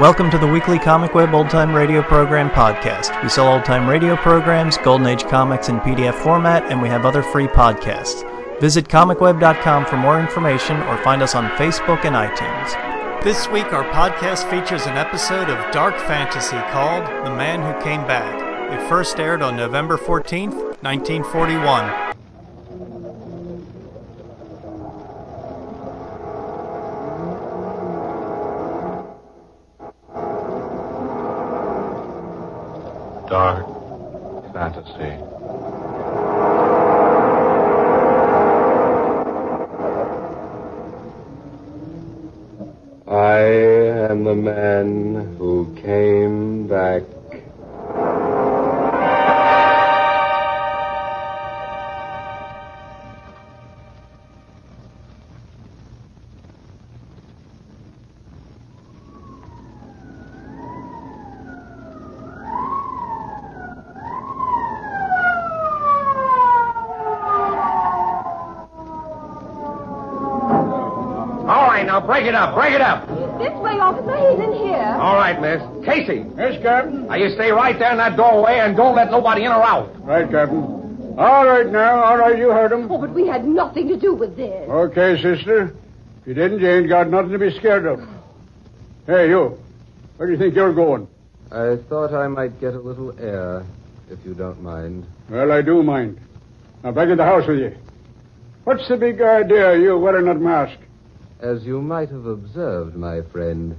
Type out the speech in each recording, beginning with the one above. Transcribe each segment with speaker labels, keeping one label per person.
Speaker 1: Welcome to the weekly Comic Web Old Time Radio Program podcast. We sell old time radio programs, Golden Age comics in PDF format, and we have other free podcasts. Visit comicweb.com for more information or find us on Facebook and iTunes. This week, our podcast features an episode of dark fantasy called The Man Who Came Back. It first aired on November 14th, 1941.
Speaker 2: Man who came back.
Speaker 3: All right, now break it up, break it up.
Speaker 4: This way, officer. He's in here.
Speaker 3: All right, miss. Casey,
Speaker 5: Yes, Captain.
Speaker 3: now you stay right there in that doorway and don't let nobody in or out.
Speaker 5: Right, Captain. All right now, all right, you heard him.
Speaker 4: Oh, but we had nothing to do with this.
Speaker 5: Okay, sister. If you didn't, you ain't got nothing to be scared of. Hey, you. Where do you think you're going?
Speaker 2: I thought I might get a little air, if you don't mind.
Speaker 5: Well, I do mind. Now, back in the house with you. What's the big idea of you wearing that mask?
Speaker 2: As you might have observed, my friend,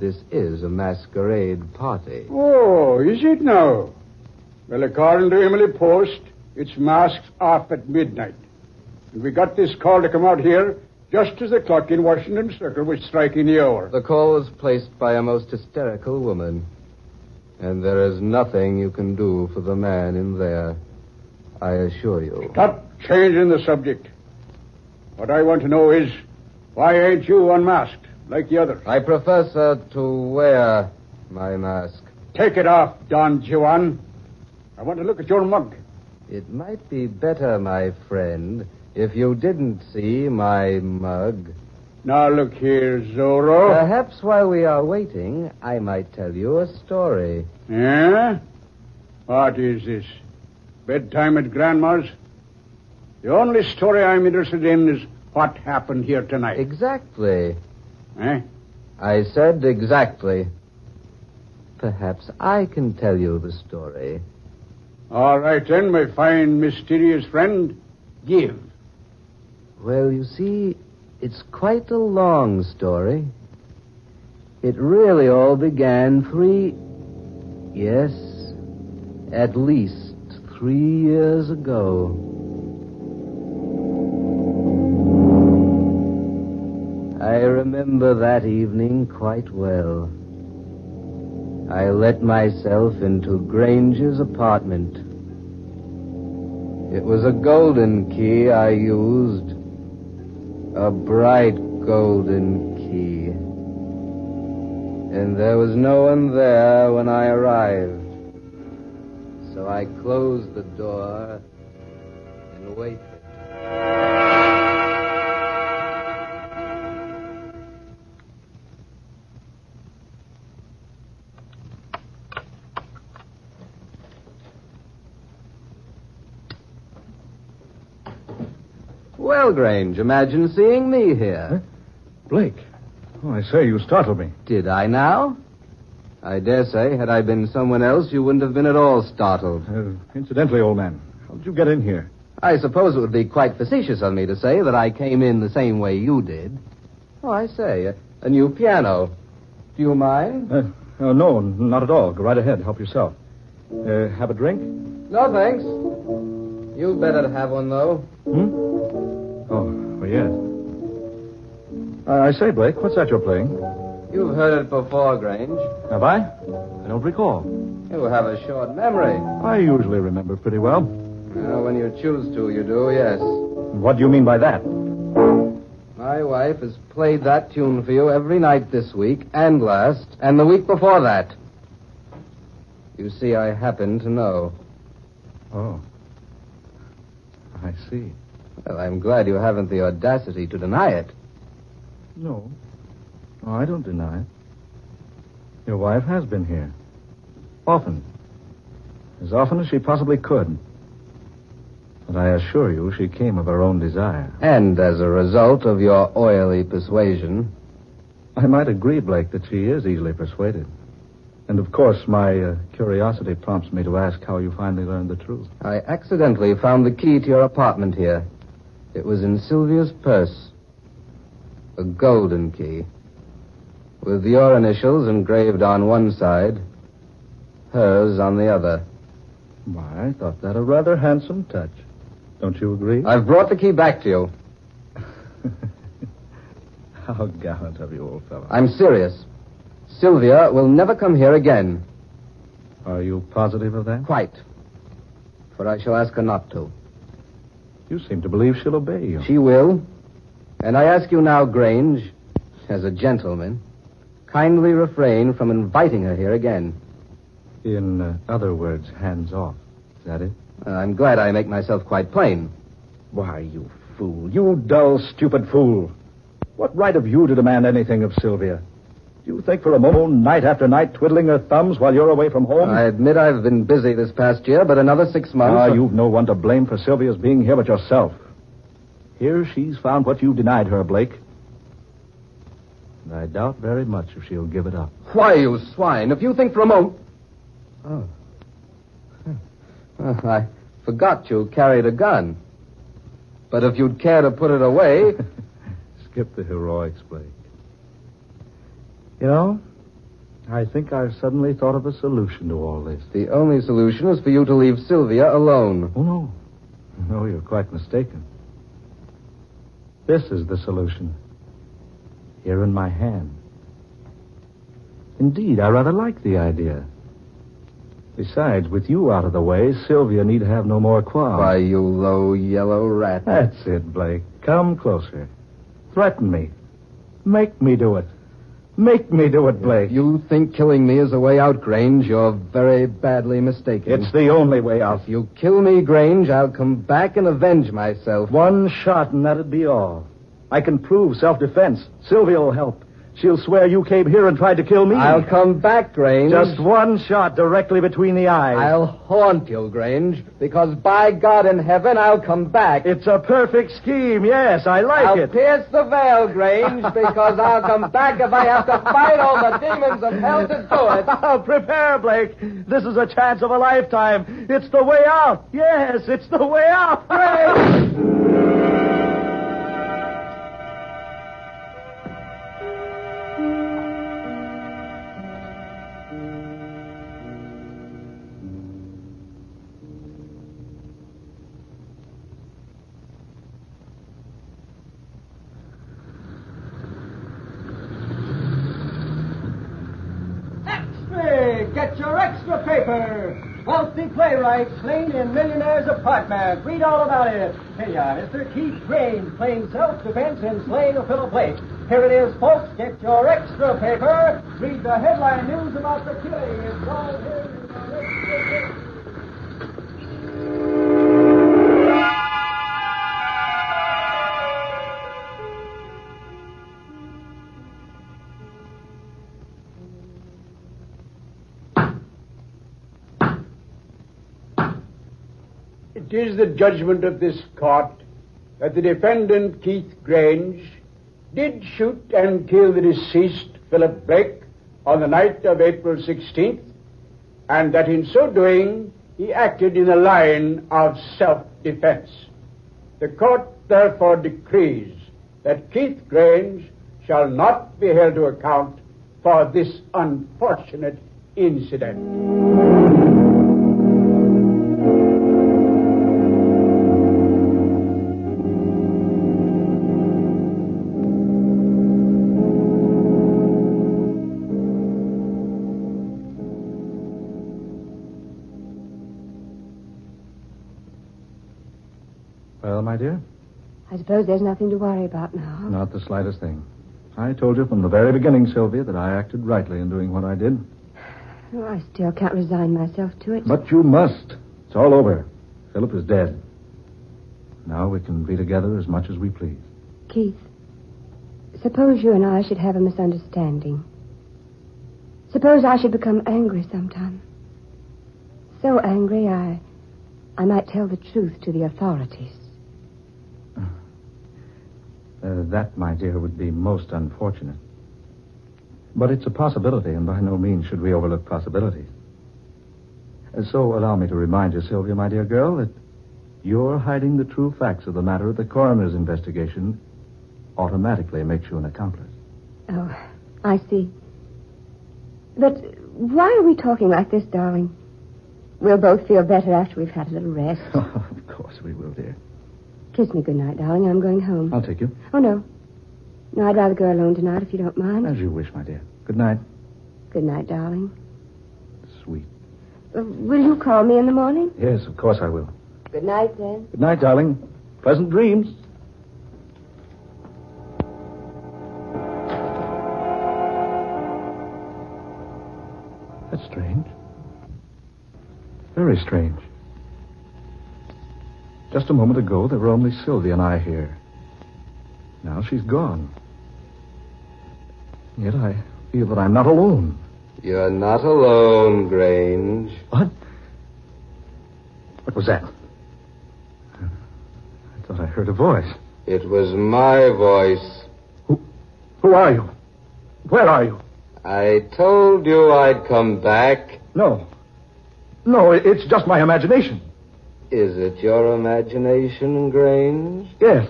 Speaker 2: this is a masquerade party.
Speaker 5: Oh, is it now? Well, according to Emily Post, it's masks off at midnight. And we got this call to come out here just as the clock in Washington Circle was striking the hour.
Speaker 2: The call was placed by a most hysterical woman. And there is nothing you can do for the man in there. I assure you.
Speaker 5: Stop changing the subject. What I want to know is, why ain't you unmasked like the others?
Speaker 2: I prefer, sir, to wear my mask.
Speaker 5: Take it off, Don Juan. I want to look at your mug.
Speaker 2: It might be better, my friend, if you didn't see my mug.
Speaker 5: Now look here, Zorro.
Speaker 2: Perhaps while we are waiting, I might tell you a story.
Speaker 5: Yeah? What is this? Bedtime at Grandma's? The only story I'm interested in is what happened here tonight.
Speaker 2: Exactly.
Speaker 5: Eh?
Speaker 2: I said exactly. Perhaps I can tell you the story.
Speaker 5: All right then, my fine mysterious friend. Give.
Speaker 2: Well, you see, it's quite a long story. It really all began three. Yes, at least three years ago. Remember that evening quite well. I let myself into Grange's apartment. It was a golden key I used. A bright golden key. And there was no one there when I arrived. So I closed the door and waited. Well, Grange, imagine seeing me here.
Speaker 6: Blake. Oh, I say, you startled me.
Speaker 2: Did I now? I dare say, had I been someone else, you wouldn't have been at all startled.
Speaker 6: Uh, incidentally, old man, how did you get in here?
Speaker 2: I suppose it would be quite facetious of me to say that I came in the same way you did. Oh, I say, a, a new piano. Do you mind?
Speaker 6: Uh, uh, no, not at all. Go right ahead. Help yourself. Uh, have a drink?
Speaker 2: No, thanks. You'd better have one, though.
Speaker 6: Hmm? Yes. Uh, I say, Blake, what's that you're playing?
Speaker 2: You've heard it before, Grange.
Speaker 6: Have I? I don't recall.
Speaker 2: You have a short memory.
Speaker 6: I usually remember pretty well.
Speaker 2: Well, when you choose to, you do, yes.
Speaker 6: What do you mean by that?
Speaker 2: My wife has played that tune for you every night this week, and last, and the week before that. You see, I happen to know.
Speaker 6: Oh. I see.
Speaker 2: Well, I'm glad you haven't the audacity to deny it.
Speaker 6: No. Oh, I don't deny it. Your wife has been here. Often. As often as she possibly could. But I assure you, she came of her own desire.
Speaker 2: And as a result of your oily persuasion.
Speaker 6: I might agree, Blake, that she is easily persuaded. And of course, my uh, curiosity prompts me to ask how you finally learned the truth.
Speaker 2: I accidentally found the key to your apartment here. It was in Sylvia's purse. A golden key. With your initials engraved on one side, hers on the other.
Speaker 6: Why, I thought that a rather handsome touch. Don't you agree?
Speaker 2: I've brought the key back to you.
Speaker 6: How gallant of you, old fellow.
Speaker 2: I'm serious. Sylvia will never come here again.
Speaker 6: Are you positive of that?
Speaker 2: Quite. For I shall ask her not to.
Speaker 6: You seem to believe she'll obey you.
Speaker 2: She will. And I ask you now, Grange, as a gentleman, kindly refrain from inviting her here again.
Speaker 6: In uh, other words, hands off. Is that it?
Speaker 2: Uh, I'm glad I make myself quite plain.
Speaker 6: Why, you fool. You dull, stupid fool. What right have you to demand anything of Sylvia? You think for a moment, night after night, twiddling her thumbs while you're away from home?
Speaker 2: I admit I've been busy this past year, but another six months.
Speaker 6: Ah, you've no one to blame for Sylvia's being here but yourself. Here she's found what you denied her, Blake. And I doubt very much if she'll give it up.
Speaker 2: Why, you swine, if you think for a moment. Oh. Well, I forgot you carried a gun. But if you'd care to put it away.
Speaker 6: Skip the heroics, Blake. You know, I think I've suddenly thought of a solution to all this.
Speaker 2: The only solution is for you to leave Sylvia alone.
Speaker 6: Oh, no. No, you're quite mistaken. This is the solution. Here in my hand. Indeed, I rather like the idea. Besides, with you out of the way, Sylvia need have no more qualms.
Speaker 2: Why, you low yellow rat.
Speaker 6: That's it, Blake. Come closer. Threaten me. Make me do it. Make me do it, Blake.
Speaker 2: If you think killing me is the way out, Grange, you're very badly mistaken.
Speaker 6: It's the only way out.
Speaker 2: If you kill me, Grange, I'll come back and avenge myself.
Speaker 6: One shot, and that'd be all. I can prove self-defense. Sylvia will help. She'll swear you came here and tried to kill me.
Speaker 2: I'll come back, Grange.
Speaker 6: Just one shot directly between the eyes.
Speaker 2: I'll haunt you, Grange, because by God in heaven, I'll come back.
Speaker 6: It's a perfect scheme. Yes, I like
Speaker 2: I'll
Speaker 6: it.
Speaker 2: pierce the veil, Grange, because I'll come back if I have to fight all the demons of hell to do it.
Speaker 6: Oh, prepare, Blake. This is a chance of a lifetime. It's the way out. Yes, it's the way out.
Speaker 2: Grange!
Speaker 7: paper! Wealthy playwright slain in millionaire's apartment. Read all about it. Here you are, Mr. Keith Grange, playing self-defense in slaying of Philip Blake. Here it is, folks. Get your extra paper. Read the headline news about the killing. It's all here
Speaker 5: It is the judgment of this court that the defendant, Keith Grange, did shoot and kill the deceased Philip Blake on the night of April 16th, and that in so doing he acted in the line of self-defense. The court therefore decrees that Keith Grange shall not be held to account for this unfortunate incident.
Speaker 6: Well, my dear,
Speaker 8: I suppose there's nothing to worry about now.
Speaker 6: not the slightest thing. I told you from the very beginning, Sylvia, that I acted rightly in doing what I did.
Speaker 8: Oh, I still can't resign myself to it.
Speaker 6: But you must. It's all over. Philip is dead. Now we can be together as much as we please.
Speaker 8: Keith, suppose you and I should have a misunderstanding. Suppose I should become angry sometime. So angry I I might tell the truth to the authorities.
Speaker 6: Uh, that, my dear, would be most unfortunate. But it's a possibility, and by no means should we overlook possibilities. And so allow me to remind you, Sylvia, my dear girl, that your hiding the true facts of the matter of the coroner's investigation automatically makes you an accomplice.
Speaker 8: Oh, I see. But why are we talking like this, darling? We'll both feel better after we've had a little rest.
Speaker 6: of course we will, dear.
Speaker 8: Kiss me goodnight, darling. I'm going home.
Speaker 6: I'll take you.
Speaker 8: Oh, no. No, I'd rather go alone tonight if you don't mind.
Speaker 6: As you wish, my dear. Good night.
Speaker 8: Good night, darling.
Speaker 6: Sweet.
Speaker 8: Uh, will you call me in the morning?
Speaker 6: Yes, of course I will.
Speaker 8: Good night, then.
Speaker 6: Good night, darling. Pleasant dreams. That's strange. Very strange. Just a moment ago, there were only Sylvia and I here. Now she's gone. Yet I feel that I'm not alone.
Speaker 2: You're not alone, Grange.
Speaker 6: What? What was that? I thought I heard a voice.
Speaker 2: It was my voice.
Speaker 6: Who who are you? Where are you?
Speaker 2: I told you I'd come back.
Speaker 6: No. No, it's just my imagination.
Speaker 2: Is it your imagination, Grange?
Speaker 6: Yes.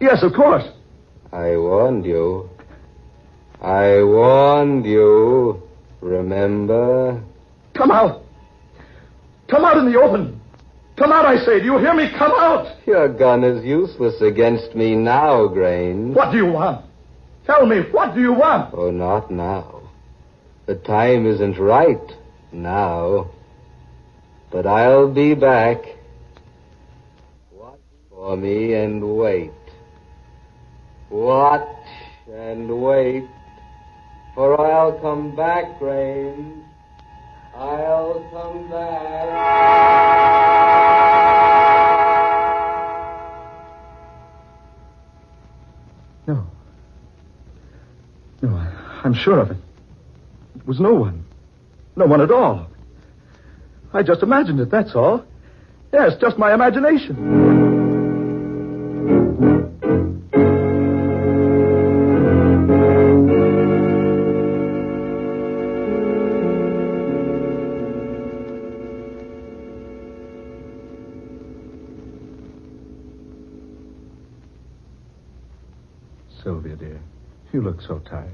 Speaker 6: Yes, of course.
Speaker 2: I warned you. I warned you. Remember?
Speaker 6: Come out. Come out in the open. Come out, I say. Do you hear me? Come out.
Speaker 2: Your gun is useless against me now, Grange.
Speaker 6: What do you want? Tell me, what do you want?
Speaker 2: Oh, not now. The time isn't right now. But I'll be back. For me and wait. Watch and wait. For I'll come back, Grange. I'll come back.
Speaker 6: No. No, I'm sure of it. It was no one. No one at all. I just imagined it, that's all. Yes, just my imagination. Sylvia, dear, you look so tired.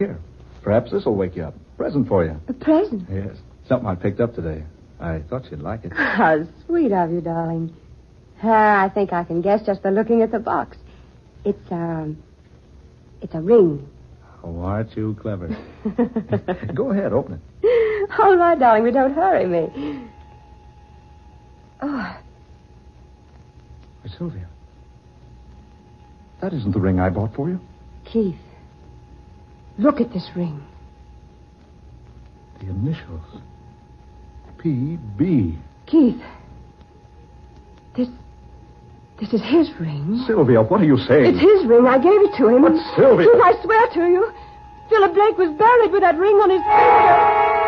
Speaker 6: Here, perhaps this will wake you up. Present for you.
Speaker 8: A present?
Speaker 6: Yes, something I picked up today. I thought you'd like it.
Speaker 8: How sweet of you, darling. Ah, I think I can guess just by looking at the box. It's, um, it's a ring.
Speaker 6: Oh, aren't you clever? Go ahead, open it.
Speaker 8: All right, darling, but don't hurry me. Oh,
Speaker 6: Sylvia. That isn't the ring I bought for you.
Speaker 8: Keith. Look at this ring.
Speaker 6: The initials. P.B.
Speaker 8: Keith. This. This is his ring.
Speaker 6: Sylvia, what are you saying?
Speaker 8: It's his ring. I gave it to him.
Speaker 6: But, Sylvia-
Speaker 8: Keith, I swear to you. Philip Blake was buried with that ring on his finger.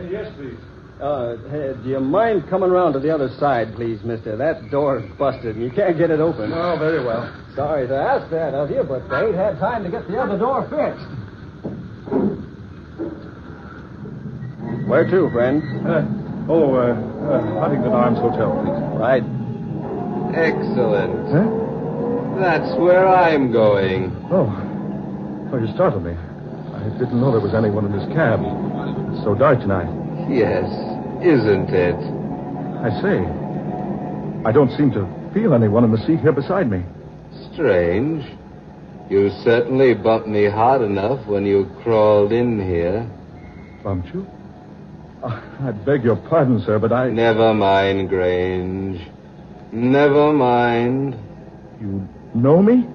Speaker 7: Cab.
Speaker 5: Yes, please.
Speaker 7: Uh, hey, do you mind coming around to the other side, please, mister? That door's busted and you can't get it open.
Speaker 5: Oh, very well.
Speaker 7: Sorry to ask that of you, but they ain't had time to get the other door fixed. Where to, friend?
Speaker 6: Uh, oh, uh, uh, Huntington Arms Hotel, please.
Speaker 7: Right.
Speaker 2: Excellent.
Speaker 6: Huh?
Speaker 2: That's where I'm going.
Speaker 6: Oh. Oh, you startled me. I didn't know there was anyone in this cab. It's so dark tonight.
Speaker 2: Yes, isn't it?
Speaker 6: I say, I don't seem to feel anyone in the seat here beside me.
Speaker 2: Strange. You certainly bumped me hard enough when you crawled in here.
Speaker 6: Bumped you? Oh, I beg your pardon, sir, but I.
Speaker 2: Never mind, Grange. Never mind.
Speaker 6: You know me?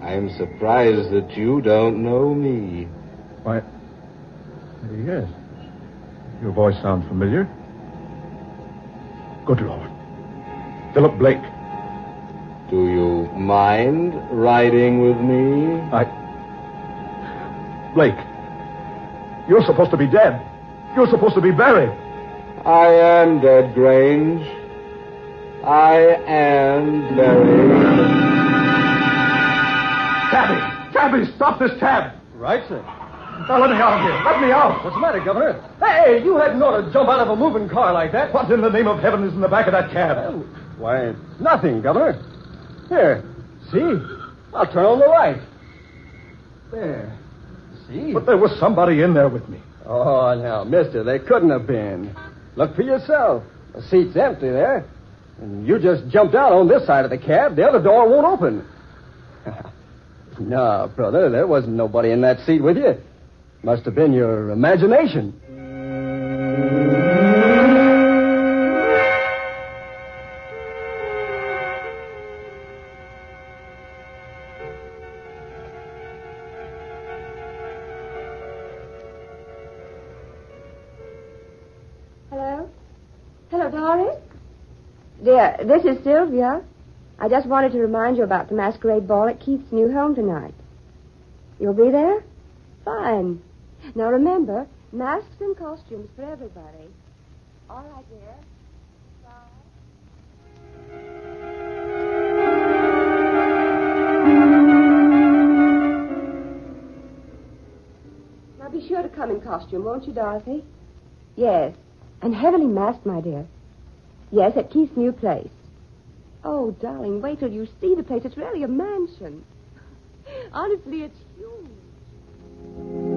Speaker 2: I I'm surprised that you don't know me.
Speaker 6: Why, yes. Your voice sounds familiar. Good Lord. Philip Blake.
Speaker 2: Do you mind riding with me?
Speaker 6: I. Blake. You're supposed to be dead. You're supposed to be buried.
Speaker 2: I am dead, Grange. I am buried.
Speaker 6: Cabby! Cabby, stop this cab!
Speaker 7: Right, sir.
Speaker 6: Now let me out of here. Let me out.
Speaker 7: What's the matter, Governor? Hey, you hadn't ought to jump out of a moving car like that.
Speaker 6: What in the name of heaven is in the back of that cab?
Speaker 7: Oh, why, nothing, Governor. Here, see? I'll turn on the light. There. See?
Speaker 6: But there was somebody in there with me.
Speaker 7: Oh, now, mister, they couldn't have been. Look for yourself. The seat's empty there. And you just jumped out on this side of the cab. The other door won't open. no, brother, there wasn't nobody in that seat with you. Must have been your imagination.
Speaker 8: Hello? Hello, Doris? Dear, this is Sylvia. I just wanted to remind you about the masquerade ball at Keith's new home tonight. You'll be there? Fine. Now remember, masks and costumes for everybody. All right, dear. Bye. Now be sure to come in costume, won't you, Dorothy? Yes. And heavily masked, my dear. Yes, at Keith's new place. Oh, darling, wait till you see the place. It's really a mansion. Honestly, it's huge.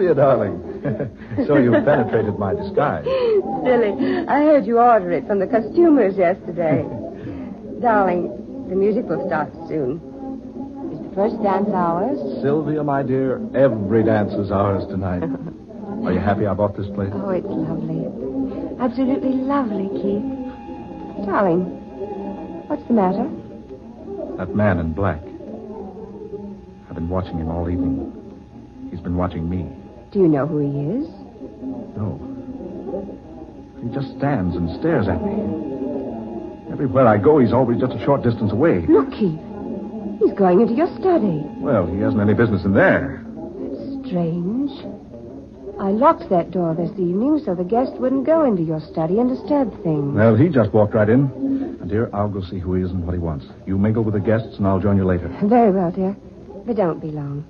Speaker 6: Sylvia, darling. so you've penetrated my disguise.
Speaker 8: Silly. I heard you order it from the costumers yesterday. Darling, the music will start soon. Is the first dance ours?
Speaker 6: Sylvia, my dear, every dance is ours tonight. Are you happy I bought this place?
Speaker 8: Oh, it's lovely. Absolutely lovely, Keith. Darling, what's the matter?
Speaker 6: That man in black. I've been watching him all evening. He's been watching me.
Speaker 8: Do you know who he is?
Speaker 6: No. He just stands and stares at me. Everywhere I go, he's always just a short distance away.
Speaker 8: Look, Keith. He's going into your study.
Speaker 6: Well, he hasn't any business in there.
Speaker 8: That's strange. I locked that door this evening so the guest wouldn't go into your study and disturb things.
Speaker 6: Well, he just walked right in. And, dear, I'll go see who he is and what he wants. You mingle with the guests, and I'll join you later.
Speaker 8: Very well, dear. But don't be long.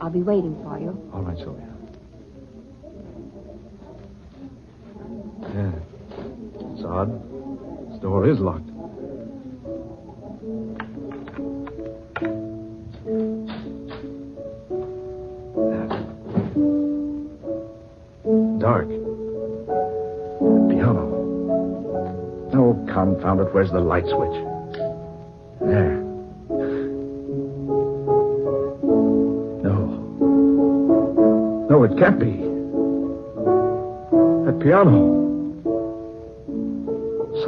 Speaker 8: I'll be waiting for you.
Speaker 6: All right, Sylvia. Yeah. It's odd. This door is locked. Dark. The piano. Oh, confound it. Where's the light switch?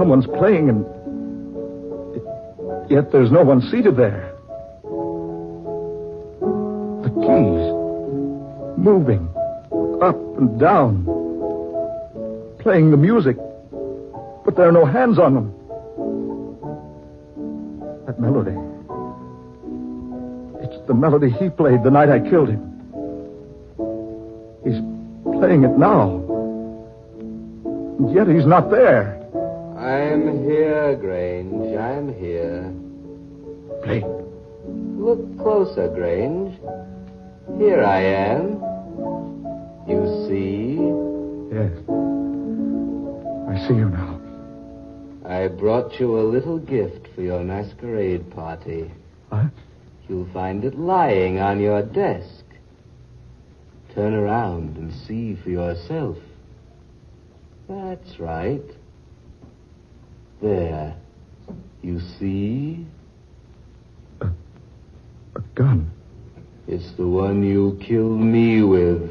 Speaker 6: Someone's playing and. Yet there's no one seated there. The keys. Moving. Up and down. Playing the music. But there are no hands on them. That melody. It's the melody he played the night I killed him. He's playing it now. And yet he's not there.
Speaker 2: I'm here, Grange. I'm here.
Speaker 6: Blake.
Speaker 2: Look closer, Grange. Here I am. You see?
Speaker 6: Yes. I see you now.
Speaker 2: I brought you a little gift for your masquerade party.
Speaker 6: What?
Speaker 2: You'll find it lying on your desk. Turn around and see for yourself. That's right. There. You see?
Speaker 6: A gun.
Speaker 2: It's the one you killed me with.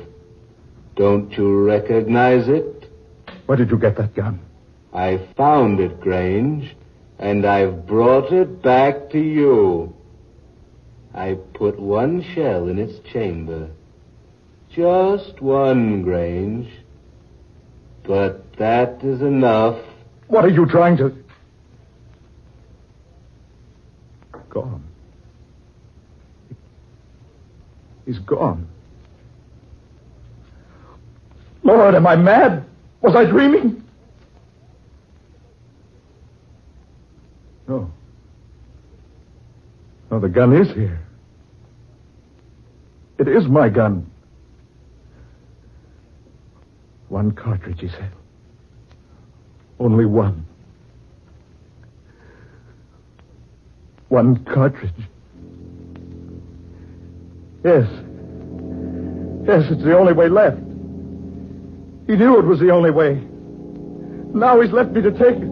Speaker 2: Don't you recognize it?
Speaker 6: Where did you get that gun?
Speaker 2: I found it, Grange, and I've brought it back to you. I put one shell in its chamber. Just one, Grange. But that is enough.
Speaker 6: What are you trying to. Gone. He's gone. Lord, am I mad? Was I dreaming? No. No, the gun is here. It is my gun. One cartridge, he said. Only one. One cartridge. Yes. Yes, it's the only way left. He knew it was the only way. Now he's left me to take it.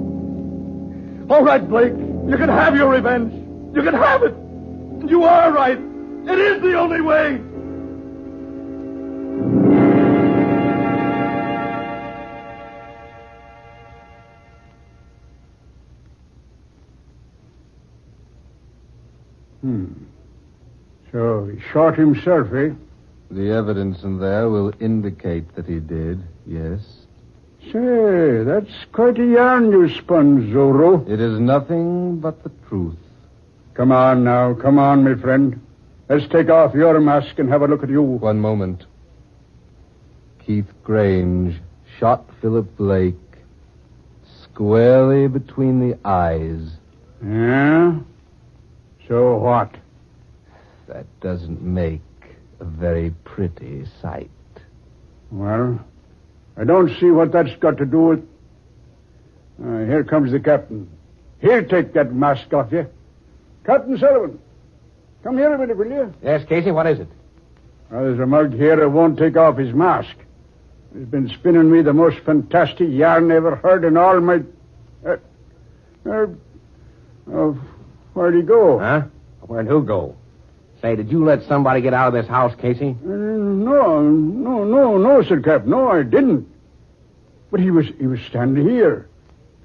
Speaker 6: All right, Blake. You can have your revenge. You can have it. You are right. It is the only way.
Speaker 5: Hmm. So he shot himself, eh?
Speaker 2: The evidence in there will indicate that he did, yes.
Speaker 5: Say, that's quite a yarn you spun, Zorro.
Speaker 2: It is nothing but the truth.
Speaker 5: Come on now, come on, my friend. Let's take off your mask and have a look at you.
Speaker 2: One moment. Keith Grange shot Philip Blake squarely between the eyes.
Speaker 5: Yeah? So what?
Speaker 2: That doesn't make a very pretty sight.
Speaker 5: Well, I don't see what that's got to do with. Uh, here comes the captain. He'll take that mask off you. Captain Sullivan, come here a minute, will you?
Speaker 3: Yes, Casey, what is it?
Speaker 5: Well, there's a mug here that won't take off his mask. He's been spinning me the most fantastic yarn I ever heard in all my. Uh, uh, where'd he go?
Speaker 3: Huh? Where'd who go? Say, did you let somebody get out of this house, Casey?
Speaker 5: Uh, no, no, no, no, said Cap. No, I didn't. But he was he was standing here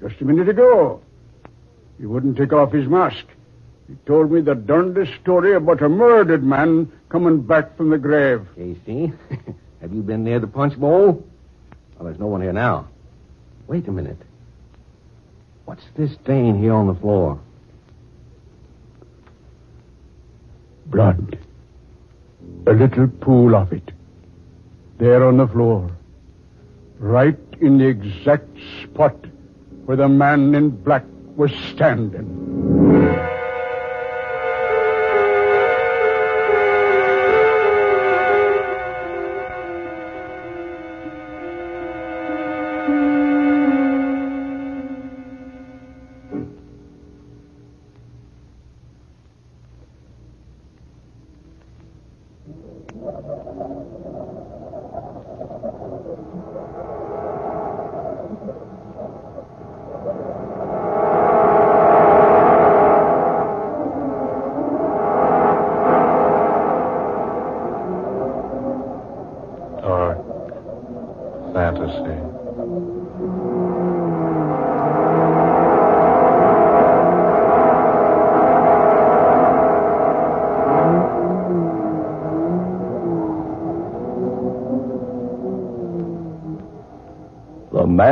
Speaker 5: just a minute ago. He wouldn't take off his mask. He told me the darndest story about a murdered man coming back from the grave.
Speaker 3: Casey, have you been near the punch bowl? Well, there's no one here now. Wait a minute. What's this stain here on the floor?
Speaker 5: Blood. A little pool of it. There on the floor. Right in the exact spot where the man in black was standing.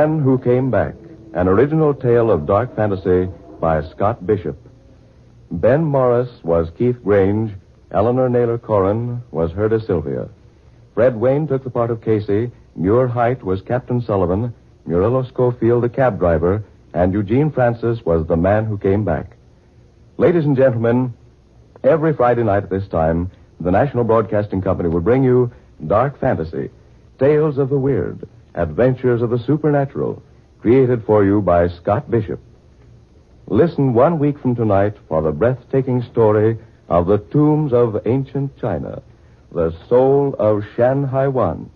Speaker 9: Man Who Came Back, an original tale of dark fantasy by Scott Bishop. Ben Morris was Keith Grange, Eleanor Naylor Corrin was Herda Sylvia. Fred Wayne took the part of Casey, Muir Height was Captain Sullivan, Murillo Schofield the cab driver, and Eugene Francis was the man who came back. Ladies and gentlemen, every Friday night at this time, the National Broadcasting Company will bring you Dark Fantasy, Tales of the Weird, Adventures of the Supernatural, created for you by Scott Bishop. Listen one week from tonight for the breathtaking story of the tombs of ancient China, the soul of Shan Haiwan.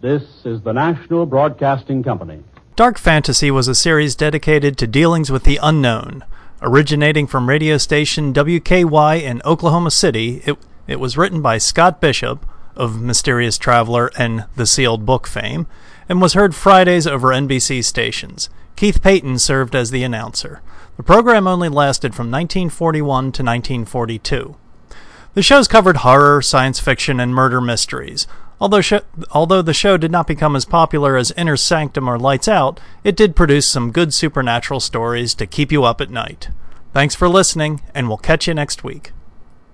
Speaker 10: This is the National Broadcasting Company.
Speaker 1: Dark Fantasy was a series dedicated to dealings with the unknown. Originating from radio station WKY in Oklahoma City, it, it was written by Scott Bishop of Mysterious Traveler and The Sealed Book fame, and was heard Fridays over NBC stations. Keith Payton served as the announcer. The program only lasted from 1941 to 1942. The shows covered horror, science fiction, and murder mysteries. Although, sh- although the show did not become as popular as Inner Sanctum or Lights Out, it did produce some good supernatural stories to keep you up at night. Thanks for listening, and we'll catch you next week.